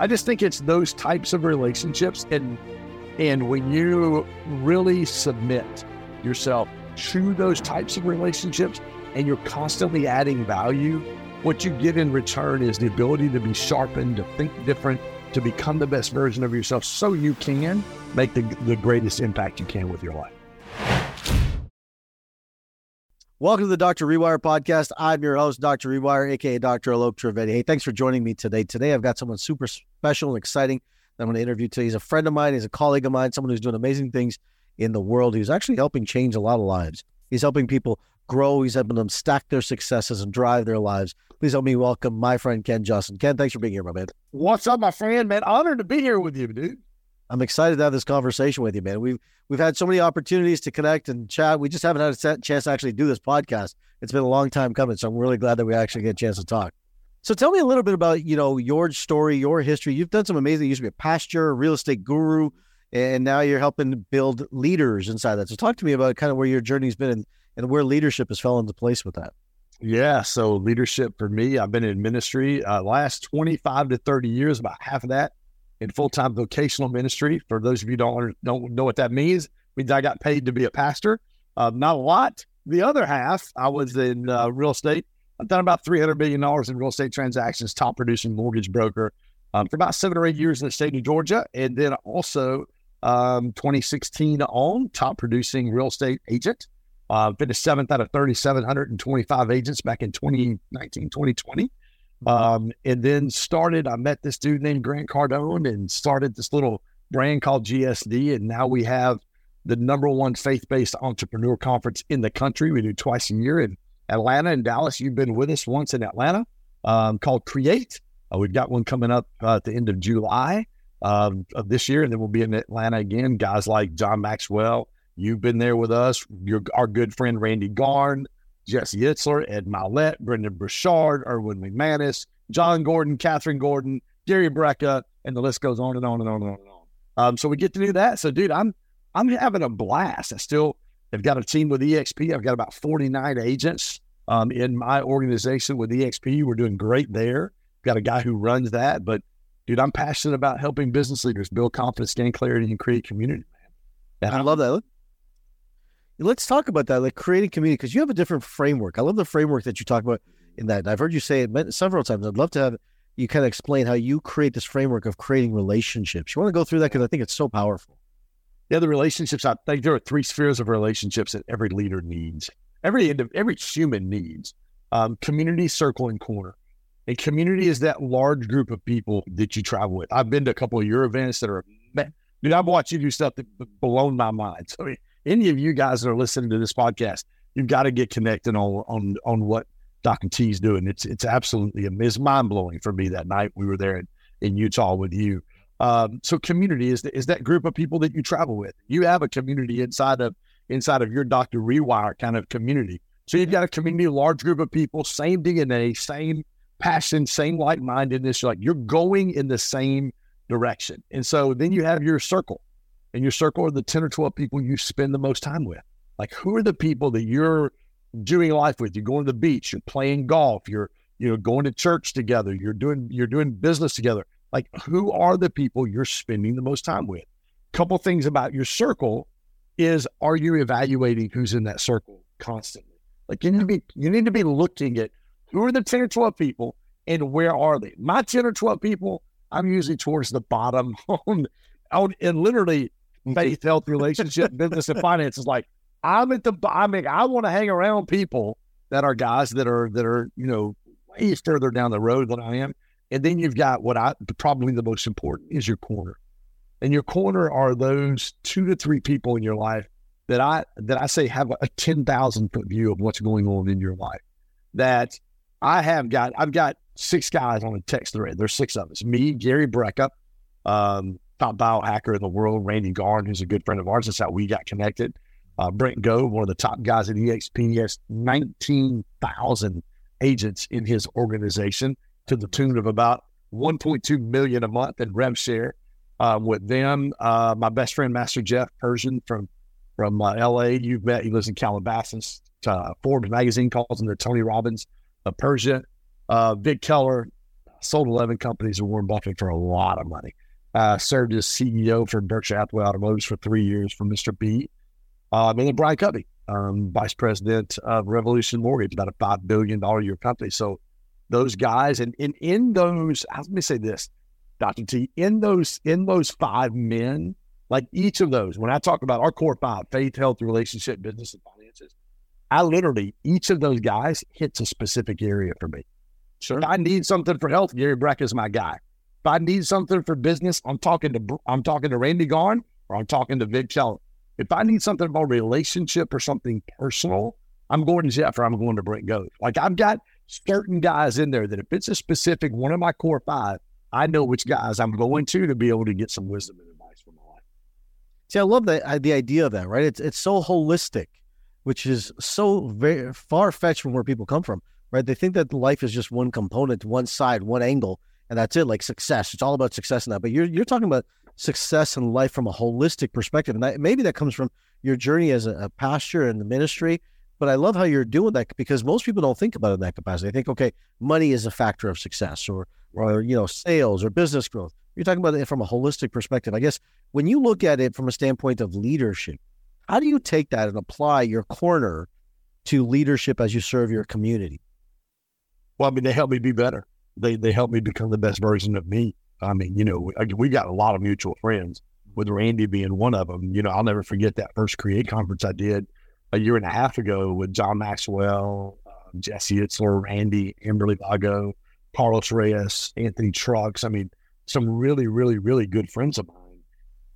I just think it's those types of relationships and and when you really submit yourself to those types of relationships and you're constantly adding value, what you get in return is the ability to be sharpened, to think different, to become the best version of yourself so you can make the, the greatest impact you can with your life. Welcome to the Dr. Rewire podcast. I'm your host, Dr. Rewire, aka Dr. Alok Trivedi. Hey, thanks for joining me today. Today, I've got someone super special and exciting that I'm going to interview today. He's a friend of mine, he's a colleague of mine, someone who's doing amazing things in the world. He's actually helping change a lot of lives. He's helping people grow, he's helping them stack their successes and drive their lives. Please help me welcome my friend Ken Joslin. Ken, thanks for being here, my man. What's up, my friend? Man, honored to be here with you, dude. I'm excited to have this conversation with you, man. We've we've had so many opportunities to connect and chat. We just haven't had a chance to actually do this podcast. It's been a long time coming, so I'm really glad that we actually get a chance to talk. So tell me a little bit about you know your story, your history. You've done some amazing. You used to be a pastor, a real estate guru, and now you're helping build leaders inside that. So talk to me about kind of where your journey's been and, and where leadership has fell into place with that. Yeah, so leadership for me, I've been in ministry uh, last 25 to 30 years, about half of that in full time vocational ministry. For those of you don't don't know what that means, means I got paid to be a pastor. Uh, not a lot. The other half, I was in uh, real estate. I've done about three hundred million dollars in real estate transactions, top producing mortgage broker um, for about seven or eight years in the state of Georgia, and then also um, 2016 on top producing real estate agent. Uh, finished seventh out of 3,725 agents back in 2019, 2020. Um, and then started, I met this dude named Grant Cardone and started this little brand called GSD. And now we have the number one faith based entrepreneur conference in the country. We do twice a year in Atlanta and Dallas. You've been with us once in Atlanta um, called Create. Uh, we've got one coming up uh, at the end of July um, of this year. And then we'll be in Atlanta again. Guys like John Maxwell, you've been there with us. Your, our good friend Randy Garn. Jesse Itzler, Ed Mylett, Brendon Burchard, Erwin McManus, John Gordon, Catherine Gordon, Gary Brecka, and the list goes on and on and on and on and on. Um, so we get to do that. So, dude, I'm I'm having a blast. I still have got a team with EXP. I've got about 49 agents um, in my organization with EXP. We're doing great there. Got a guy who runs that, but dude, I'm passionate about helping business leaders build confidence, gain clarity, and create community. Man, I love that. Let's talk about that, like creating community, because you have a different framework. I love the framework that you talk about in that. And I've heard you say it several times. I'd love to have you kind of explain how you create this framework of creating relationships. You want to go through that because I think it's so powerful. Yeah, the relationships. I think there are three spheres of relationships that every leader needs. Every end of every human needs um, community, circle, and corner. And community is that large group of people that you travel with. I've been to a couple of your events that are, dude. I've watched you do stuff that blown my mind. So any of you guys that are listening to this podcast, you've got to get connected on on on what Doc and T's doing. It's it's absolutely it's mind blowing for me that night we were there in, in Utah with you. Um, so community is is that group of people that you travel with. You have a community inside of inside of your Doctor Rewire kind of community. So you've got a community, large group of people, same DNA, same passion, same like mindedness. You're like you're going in the same direction, and so then you have your circle in your circle are the 10 or 12 people you spend the most time with. Like, who are the people that you're doing life with? You're going to the beach, you're playing golf, you're, you know, going to church together, you're doing, you're doing business together. Like, who are the people you're spending the most time with? Couple things about your circle is are you evaluating who's in that circle constantly? Like you need to be you need to be looking at who are the 10 or 12 people and where are they? My 10 or 12 people, I'm usually towards the bottom on, on and literally faith, health, relationship, business, and finances. Like I'm at the, I mean, I want to hang around people that are guys that are that are you know way further down the road than I am. And then you've got what I probably the most important is your corner. And your corner are those two to three people in your life that I that I say have a ten thousand foot view of what's going on in your life. That I have got I've got six guys on a text thread. There's six of us. Me, Gary Brecka, um, top biohacker in the world, Randy Garn, who's a good friend of ours. That's how we got connected. Uh, Brent Gove, one of the top guys at EXP, has 19,000 agents in his organization to the tune of about 1.2 million a month in rev share. Uh, with them, uh, my best friend, Master Jeff Persian from from uh, LA, you've met. He lives in Calabasas. Uh, Forbes magazine calls him the Tony Robbins of Persia. Uh, Vic Keller, sold 11 companies to Warren Buffett for a lot of money. Uh, served as CEO for Berkshire Hathaway Automotives for three years for Mr. B. Um, and then Brian Covey, um, vice president of Revolution Mortgage, about a $5 billion a year company. So those guys, and, and in those, let me say this, Dr. T, in those, in those five men, like each of those, when I talk about our core five, faith, health, relationship, business, and finances, I literally, each of those guys hits a specific area for me. Sure. If I need something for health, Gary Brecka is my guy. If I need something for business, I'm talking to I'm talking to Randy Garn or I'm talking to Vic Keller. If I need something about relationship or something personal, I'm going to Jeff or I'm going to Brent Gove. Like I've got certain guys in there that if it's a specific one of my core five, I know which guys I'm going to to be able to get some wisdom and advice for my life. See, I love the uh, the idea of that. Right? It's it's so holistic, which is so very far fetched from where people come from right? They think that life is just one component, one side, one angle, and that's it. Like success, it's all about success in that. But you're you're talking about success in life from a holistic perspective, and that, maybe that comes from your journey as a, a pastor in the ministry. But I love how you're doing that because most people don't think about it in that capacity. They think, okay, money is a factor of success, or or you know, sales or business growth. You're talking about it from a holistic perspective. I guess when you look at it from a standpoint of leadership, how do you take that and apply your corner to leadership as you serve your community? Well, I mean, they help me be better. They they help me become the best version of me. I mean, you know, we, we got a lot of mutual friends, with Randy being one of them. You know, I'll never forget that first Create conference I did a year and a half ago with John Maxwell, uh, Jesse Itzler, Randy, Amberly Lago, Carlos Reyes, Anthony Trucks. I mean, some really, really, really good friends of mine.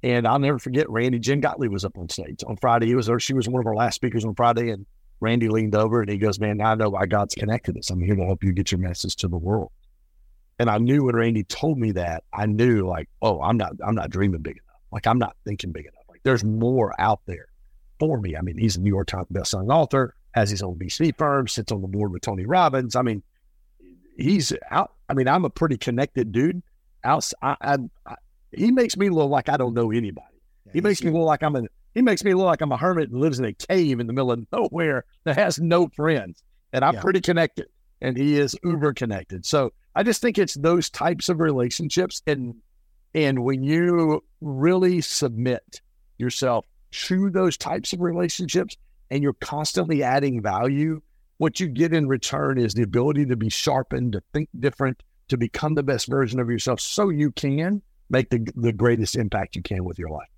And I'll never forget Randy. Jen Gottlieb was up on stage on Friday. He was there. She was one of our last speakers on Friday, and Randy leaned over and he goes, Man, I know why God's connected us. I'm here to help you get your message to the world. And I knew when Randy told me that, I knew like, oh, I'm not I'm not dreaming big enough. Like I'm not thinking big enough. Like there's more out there for me. I mean, he's a New York Times bestselling author, has his own VC firm, sits on the board with Tony Robbins. I mean, he's out. I mean, I'm a pretty connected dude. Out, I, I, I, he makes me look like I don't know anybody. Yeah, he makes me look like I'm an he makes me look like I'm a hermit and lives in a cave in the middle of nowhere that has no friends. And I'm yeah. pretty connected, and he is uber connected. So I just think it's those types of relationships, and and when you really submit yourself to those types of relationships, and you're constantly adding value, what you get in return is the ability to be sharpened, to think different, to become the best version of yourself, so you can make the the greatest impact you can with your life.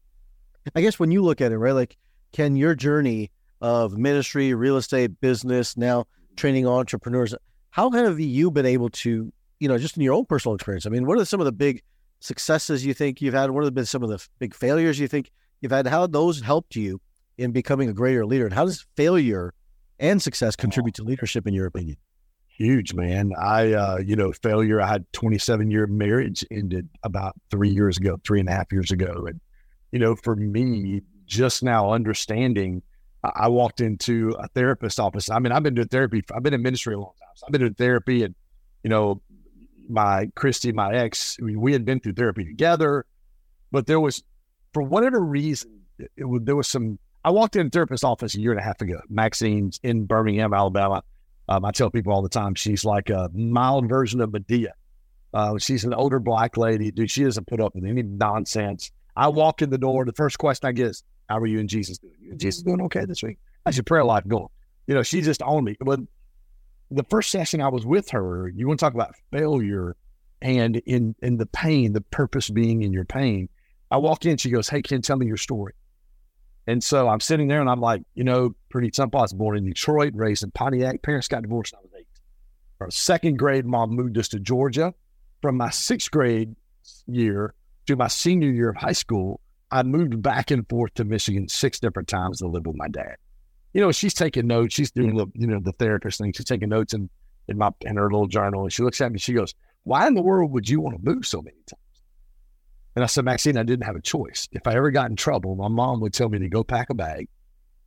I guess when you look at it, right, like can your journey of ministry, real estate, business, now training entrepreneurs, how have you been able to, you know, just in your own personal experience? I mean, what are some of the big successes you think you've had? What have been some of the big failures you think you've had? How those helped you in becoming a greater leader? And how does failure and success contribute to leadership, in your opinion? Huge, man. I, uh, you know, failure. I had 27 year marriage ended about three years ago, three and a half years ago. And you know, for me, just now understanding, I walked into a therapist office. I mean, I've been doing therapy. I've been in ministry a long time. So I've been doing therapy, and you know, my Christy, my ex, I mean, we had been through therapy together, but there was, for whatever reason, it, it, there was some. I walked in a therapist office a year and a half ago. Maxine's in Birmingham, Alabama. Um, I tell people all the time she's like a mild version of Madea. Uh, she's an older black lady, dude. She doesn't put up with any nonsense. I walk in the door. The first question I get is, "How are you and Jesus doing? Jesus doing okay this week? How's your prayer life going?" You know, she just on me. But the first session I was with her, you want to talk about failure and in in the pain, the purpose being in your pain. I walk in, she goes, "Hey, Ken, tell me your story." And so I'm sitting there and I'm like, you know, pretty simple. I was born in Detroit, raised in Pontiac. Parents got divorced when I was eight. Our second grade, mom moved us to Georgia. From my sixth grade year to my senior year of high school, I moved back and forth to Michigan six different times to live with my dad. You know, she's taking notes. She's doing the, you know, the therapist thing. She's taking notes in, in my in her little journal. And she looks at me, she goes, Why in the world would you want to move so many times? And I said, Maxine, I didn't have a choice. If I ever got in trouble, my mom would tell me to go pack a bag.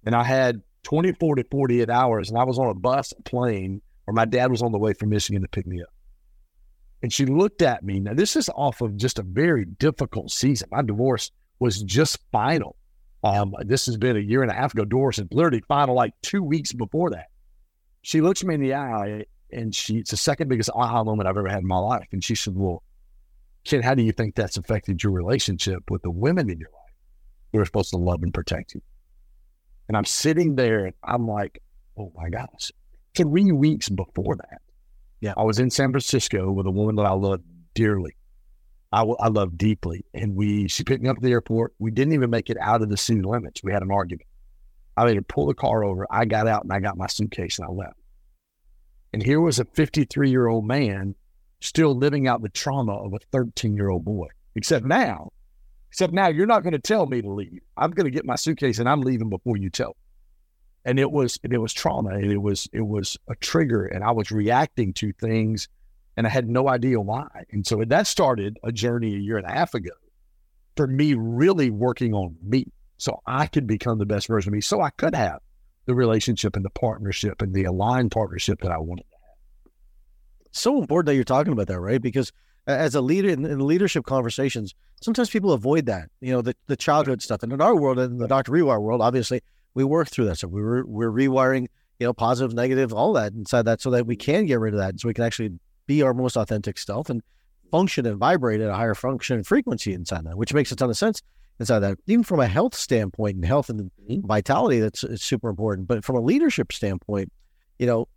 And I had 24 to 48 hours, and I was on a bus, a plane, or my dad was on the way from Michigan to pick me up. And she looked at me. Now, this is off of just a very difficult season. My divorce was just final. Um, this has been a year and a half ago. Doris is literally final like two weeks before that. She looks me in the eye and she it's the second biggest aha moment I've ever had in my life. And she said, "Well, Ken, how do you think that's affected your relationship with the women in your life who are supposed to love and protect you?" And I'm sitting there, and I'm like, "Oh my gosh!" Three weeks before that, yeah, I was in San Francisco with a woman that I love dearly. I, I love deeply, and we she picked me up at the airport. We didn't even make it out of the city limits. We had an argument. I made her pull the car over. I got out and I got my suitcase and I left. And here was a 53 year old man still living out the trauma of a 13 year old boy. Except now, except now, you're not going to tell me to leave. I'm going to get my suitcase and I'm leaving before you tell. And it was it was trauma and it was it was a trigger and I was reacting to things and I had no idea why. And so that started a journey a year and a half ago for me really working on me so I could become the best version of me. So I could have the relationship and the partnership and the aligned partnership that I wanted to have. So important that you're talking about that, right? Because as a leader in, in leadership conversations, sometimes people avoid that, you know, the, the childhood stuff. And in our world, in the Dr. Rewire world, obviously, we work through that. So we we're, we're rewiring, you know, positive, negative, all that inside that so that we can get rid of that. So we can actually be our most authentic self and function and vibrate at a higher function and frequency inside that, which makes a ton of sense inside that. Even from a health standpoint and health and mm-hmm. vitality, that's it's super important. But from a leadership standpoint, you know,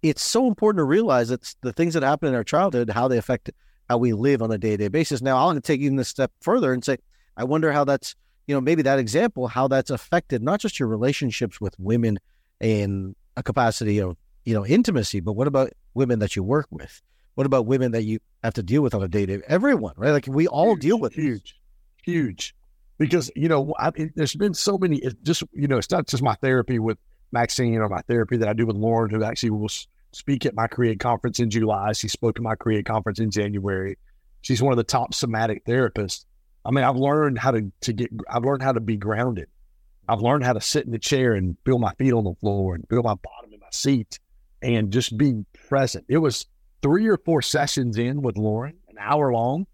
it's so important to realize that the things that happen in our childhood, how they affect how we live on a day to day basis. Now, I'm going to take even a step further and say, I wonder how that's, you know, maybe that example, how that's affected not just your relationships with women in a capacity of, you know, intimacy, but what about women that you work with? What about women that you have to deal with on a day to everyone, right? Like we all huge, deal with huge, this. huge because you know I, it, there's been so many. It just you know, it's not just my therapy with Maxine or my therapy that I do with Lauren, who actually will speak at my Create conference in July. She spoke at my Create conference in January. She's one of the top somatic therapists. I mean, I've learned how to to get. I've learned how to be grounded. I've learned how to sit in the chair and feel my feet on the floor and feel my bottom in my seat and just be present. It was three or four sessions in with Lauren, an hour long.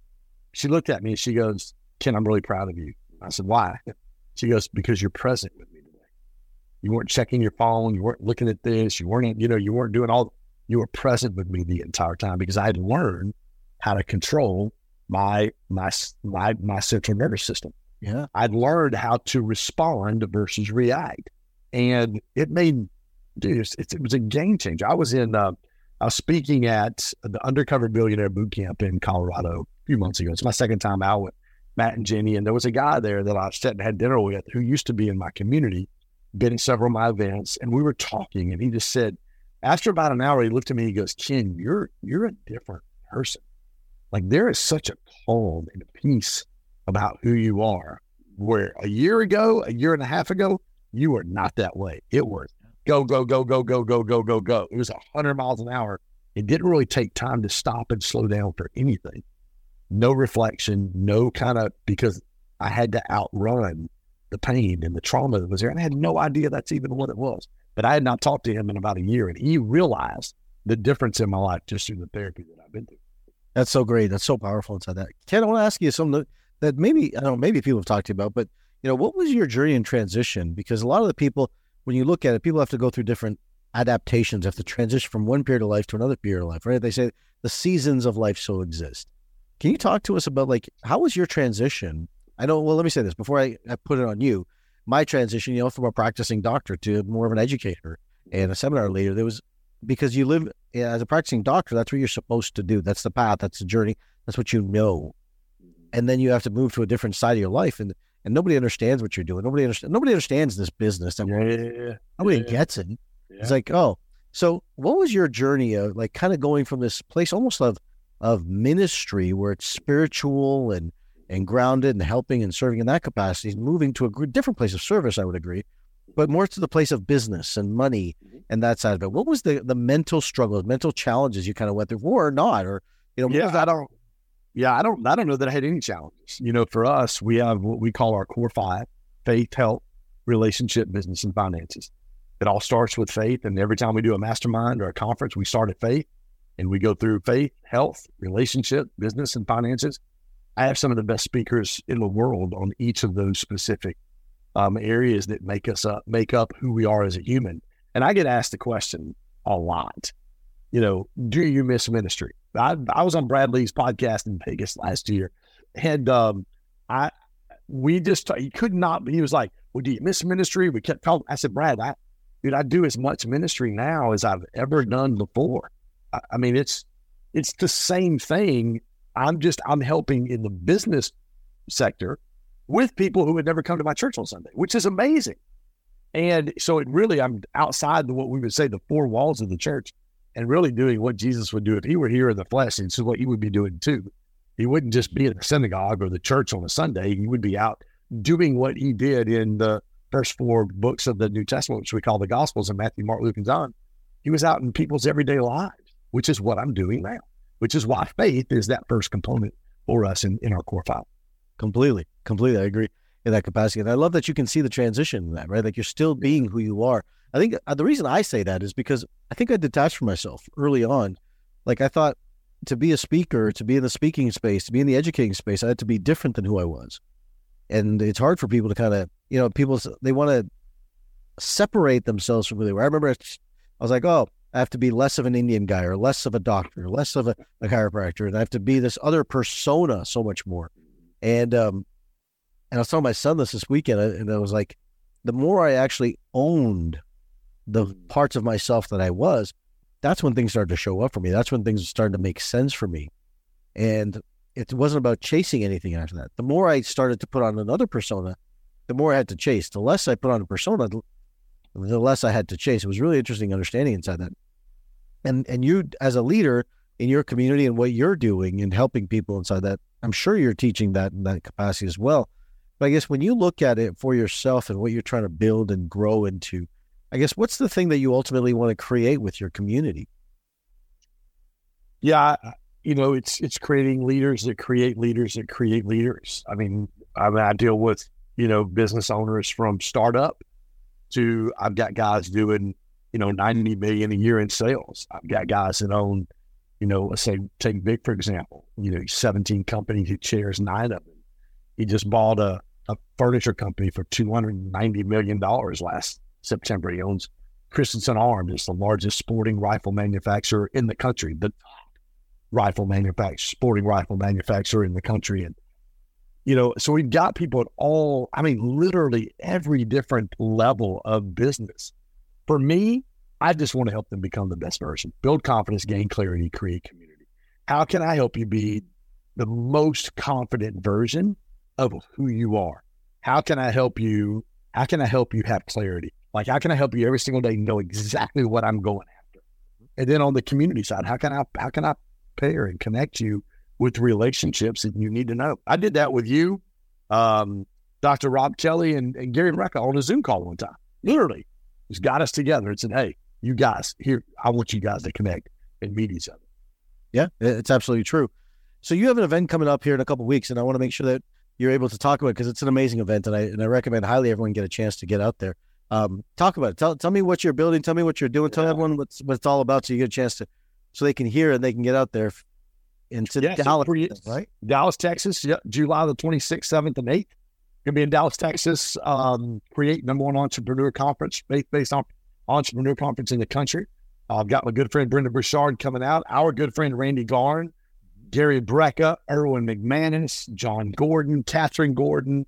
She looked at me and she goes, Ken, I'm really proud of you. I said, why? She goes, because you're present with me today. You weren't checking your phone. You weren't looking at this. You weren't, you know, you weren't doing all, you were present with me the entire time because I had learned how to control my, my, my, my central nervous system. Yeah. I'd learned how to respond versus react. And it made, dude, it's, it was a game changer. I was in, uh, I was speaking at the Undercover Billionaire Boot Camp in Colorado a few months ago. It's my second time out with Matt and Jenny. And there was a guy there that I sat and had dinner with who used to be in my community, been in several of my events, and we were talking. And he just said, after about an hour, he looked at me. He goes, "Ken, you're you're a different person. Like there is such a calm and a peace about who you are. Where a year ago, a year and a half ago, you were not that way. It was go go go go go go go go go. It was a hundred miles an hour. It didn't really take time to stop and slow down for anything no reflection, no kind of because I had to outrun the pain and the trauma that was there. And I had no idea that's even what it was. But I had not talked to him in about a year, and he realized the difference in my life just through the therapy that I've been through. That's so great. That's so powerful inside that. Ken, I want to ask you something that maybe I don't know, maybe people have talked to you about, but you know, what was your journey in transition? Because a lot of the people, when you look at it, people have to go through different adaptations, have to transition from one period of life to another period of life, right? They say the seasons of life so exist. Can you talk to us about like how was your transition? I know. Well, let me say this before I, I put it on you. My transition, you know, from a practicing doctor to more of an educator and a seminar leader, there was because you live as a practicing doctor. That's what you're supposed to do. That's the path. That's the journey. That's what you know. Mm-hmm. And then you have to move to a different side of your life, and and nobody understands what you're doing. Nobody understands. Nobody understands this business. yeah, yeah, nobody gets it. It's like, oh, so what was your journey of like kind of going from this place almost of of ministry where it's spiritual and and grounded and helping and serving in that capacity, moving to a different place of service, I would agree, but more to the place of business and money mm-hmm. and that side of it. What was the the mental struggles, mental challenges you kind of went through, or not, or you know? Yeah, I don't. Yeah, I don't. I don't know that I had any challenges. You know, for us, we have what we call our core five: faith, health, relationship, business, and finances. It all starts with faith, and every time we do a mastermind or a conference, we start at faith and we go through faith, health, relationship, business, and finances. I have some of the best speakers in the world on each of those specific um, areas that make us up, make up who we are as a human. And I get asked the question a lot. you know, do you miss ministry? I, I was on Brad Lea's podcast in Vegas last year, and um, I we just he could not. He was like, "Well, do you miss ministry?" We kept talking. I said, "Brad, I dude, I do as much ministry now as I've ever done before. I, I mean, it's it's the same thing. I'm just I'm helping in the business sector with people who would never come to my church on Sunday, which is amazing. And so it really, I'm outside the, what we would say the four walls of the church and really doing what Jesus would do if he were here in the flesh. And so what he would be doing too. He wouldn't just be in the synagogue or the church on a Sunday. He would be out doing what he did in the first four books of the New Testament, which we call the Gospels in Matthew, Mark, Luke, and John. He was out in people's everyday lives, which is what I'm doing now, which is why faith is that first component for us in, in our core five. Completely, completely. I agree in that capacity. And I love that you can see the transition in that, right? Like you're still being who you are. I think uh, the reason I say that is because I think I detached from myself early on. Like I thought to be a speaker, to be in the speaking space, to be in the educating space, I had to be different than who I was. And it's hard for people to kind of, you know, people, they want to separate themselves from who they were. I remember I was like, oh, I have to be less of an Indian guy or less of a doctor, less of a, a chiropractor. And I have to be this other persona so much more. And um, and I telling my son this this weekend, uh, and I was like, the more I actually owned the mm. parts of myself that I was, that's when things started to show up for me. That's when things started to make sense for me. And it wasn't about chasing anything after that. The more I started to put on another persona, the more I had to chase. The less I put on a persona, the less I had to chase. It was really interesting understanding inside that. And and you as a leader in your community and what you're doing and helping people inside that, I'm sure you're teaching that in that capacity as well. But I guess when you look at it for yourself and what you're trying to build and grow into, I guess what's the thing that you ultimately want to create with your community? Yeah, you know, it's it's creating leaders that create leaders that create leaders. I mean, I mean, I deal with you know business owners from startup to I've got guys doing you know ninety million a year in sales. I've got guys that own you know, let's say take Vic for example. You know, seventeen companies, he chairs nine of them. He just bought a, a furniture company for two hundred ninety million dollars last September. He owns Christensen Arms, it's the largest sporting rifle manufacturer in the country, the top rifle manufacturer, sporting rifle manufacturer in the country. And you know, so we've got people at all, I mean, literally every different level of business. For me, I just want to help them become the best version, build confidence, gain clarity, create community. How can I help you be the most confident version of who you are? How can I help you? How can I help you have clarity? Like, how can I help you every single day know exactly what I'm going after? And then on the community side, how can I how can I pair and connect you with relationships that you need to know? I did that with you, um, Dr. Rob Kelly and, and Gary Brecka on a Zoom call one time. Literally, just got us together and said, "Hey, you guys here, I want you guys to connect and meet each other. Yeah, it's absolutely true. So you have an event coming up here in a couple weeks, and I want to make sure that you're able to talk about it because it's an amazing event, and I and I recommend highly everyone get a chance to get out there. Um, talk about it. Tell tell me what you're building. Tell me what you're doing. Tell everyone what's what it's all about, so you get a chance to, so they can hear and they can get out there into yeah, Dallas, so right? Dallas, Texas, yeah, July the 26th, 7th, and 8th. Gonna be in Dallas, Texas. Um, create number one entrepreneur conference, faith based on entrepreneur conference in the country. I've got my good friend Brendon Burchard coming out, our good friend Randy Garn, Gary Brecka, Erwin McManus, John Gordon, Katherine Gordon,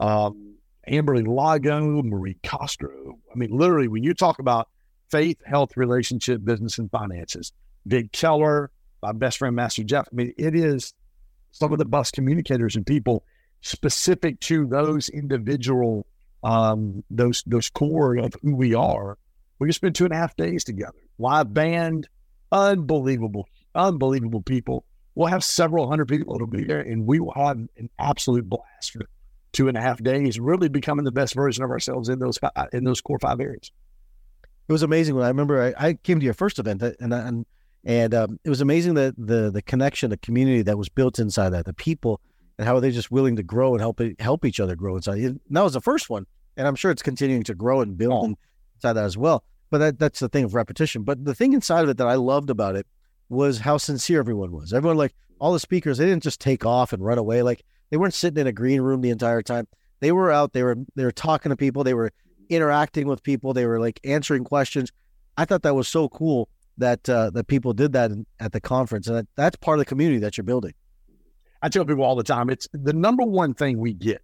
um, Amberly Lago, Marie Castro. I mean, literally, when you talk about faith, health, relationship, business, and finances, Vic Keller, my best friend Master Jeff. I mean, it is some of the best communicators and people specific to those individual um, those those core of who we are we can spend two and a half days together. Live band, unbelievable, unbelievable people. We'll have several hundred people that'll be there, and we will have an absolute blast two and a half days, really becoming the best version of ourselves in those in those core five areas. It was amazing when I remember I, I came to your first event, and and and um, it was amazing that the the connection, the community that was built inside that, the people, and how are they just willing to grow and help help each other grow inside. And that was the first one, and I'm sure it's continuing to grow and build oh. inside that as well. But that, that's the thing of repetition. But the thing inside of it that I loved about it was how sincere everyone was. Everyone, like all the speakers, they didn't just take off and run away. Like they weren't sitting in a green room the entire time. They were out. They were they were talking to people. They were interacting with people. They were like answering questions. I thought that was so cool that uh, that people did that at the conference, and that, that's part of the community that you're building. I tell people all the time, it's the number one thing we get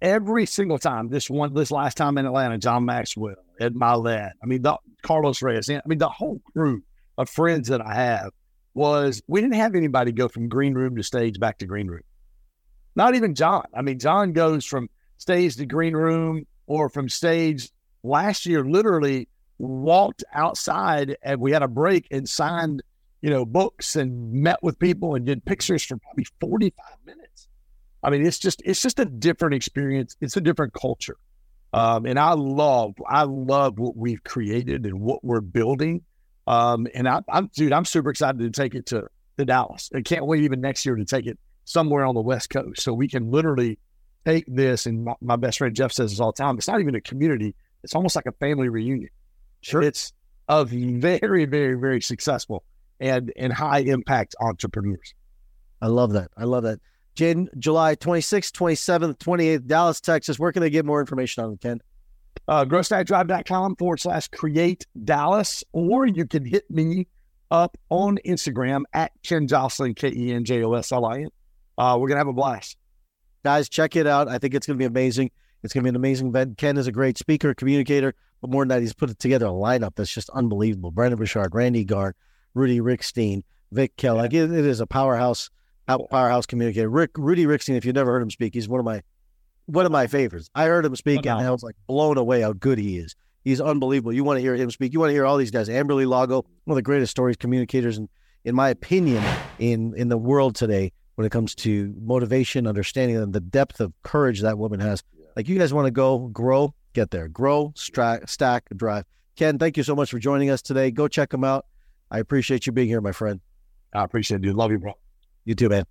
every single time. This one, this last time in Atlanta, John Maxwell, Ed Mylett, I mean, the, Carlos Reyes, I mean, the whole crew of friends that I have was we didn't have anybody go from green room to stage back to green room. Not even John. I mean, John goes from stage to green room or from stage last year, literally walked outside and we had a break and signed, you know, books and met with people and did pictures for probably 45 minutes. I mean, it's just it's just a different experience. It's a different culture. Um, and I love I love what we've created and what we're building. Um, and I, am dude, I'm super excited to take it to, to Dallas. I can't wait even next year to take it somewhere on the West Coast so we can literally take this. And my, my best friend Jeff says this all the time. It's not even a community. It's almost like a family reunion. Sure. It's of very, very, very successful and and high impact entrepreneurs. I love that. I love that. Jan, July 26th, 27th, 28th, Dallas, Texas. Where can they get more information on it, Ken? Uh, growstackdrive.com forward slash create Dallas, or you can hit me up on Instagram at Ken Joslin, K E N J O S L I N. Uh, we're going to have a blast. Guys, check it out. I think it's going to be amazing. It's going to be an amazing event. Ken is a great speaker, communicator, but more than that, he's put together a lineup that's just unbelievable. Brendon Burchard, Randy Garn, Rudy Rickstein, Vic Kell. Like it, it is a powerhouse, powerhouse communicator. Rick Rudy Rickstein, if you've never heard him speak, he's one of my one of my favorites. I heard him speak, and I was like blown away how good he is. He's unbelievable. You want to hear him speak. You want to hear all these guys. Amberly Lago, one of the greatest stories communicators, in, in my opinion, in in the world today when it comes to motivation, understanding, and the depth of courage that woman has. Like you guys want to go grow, get there, grow, stack, stack, drive. Ken, thank you so much for joining us today. Go check him out. I appreciate you being here, my friend. I appreciate you. Love you, bro. You too, man.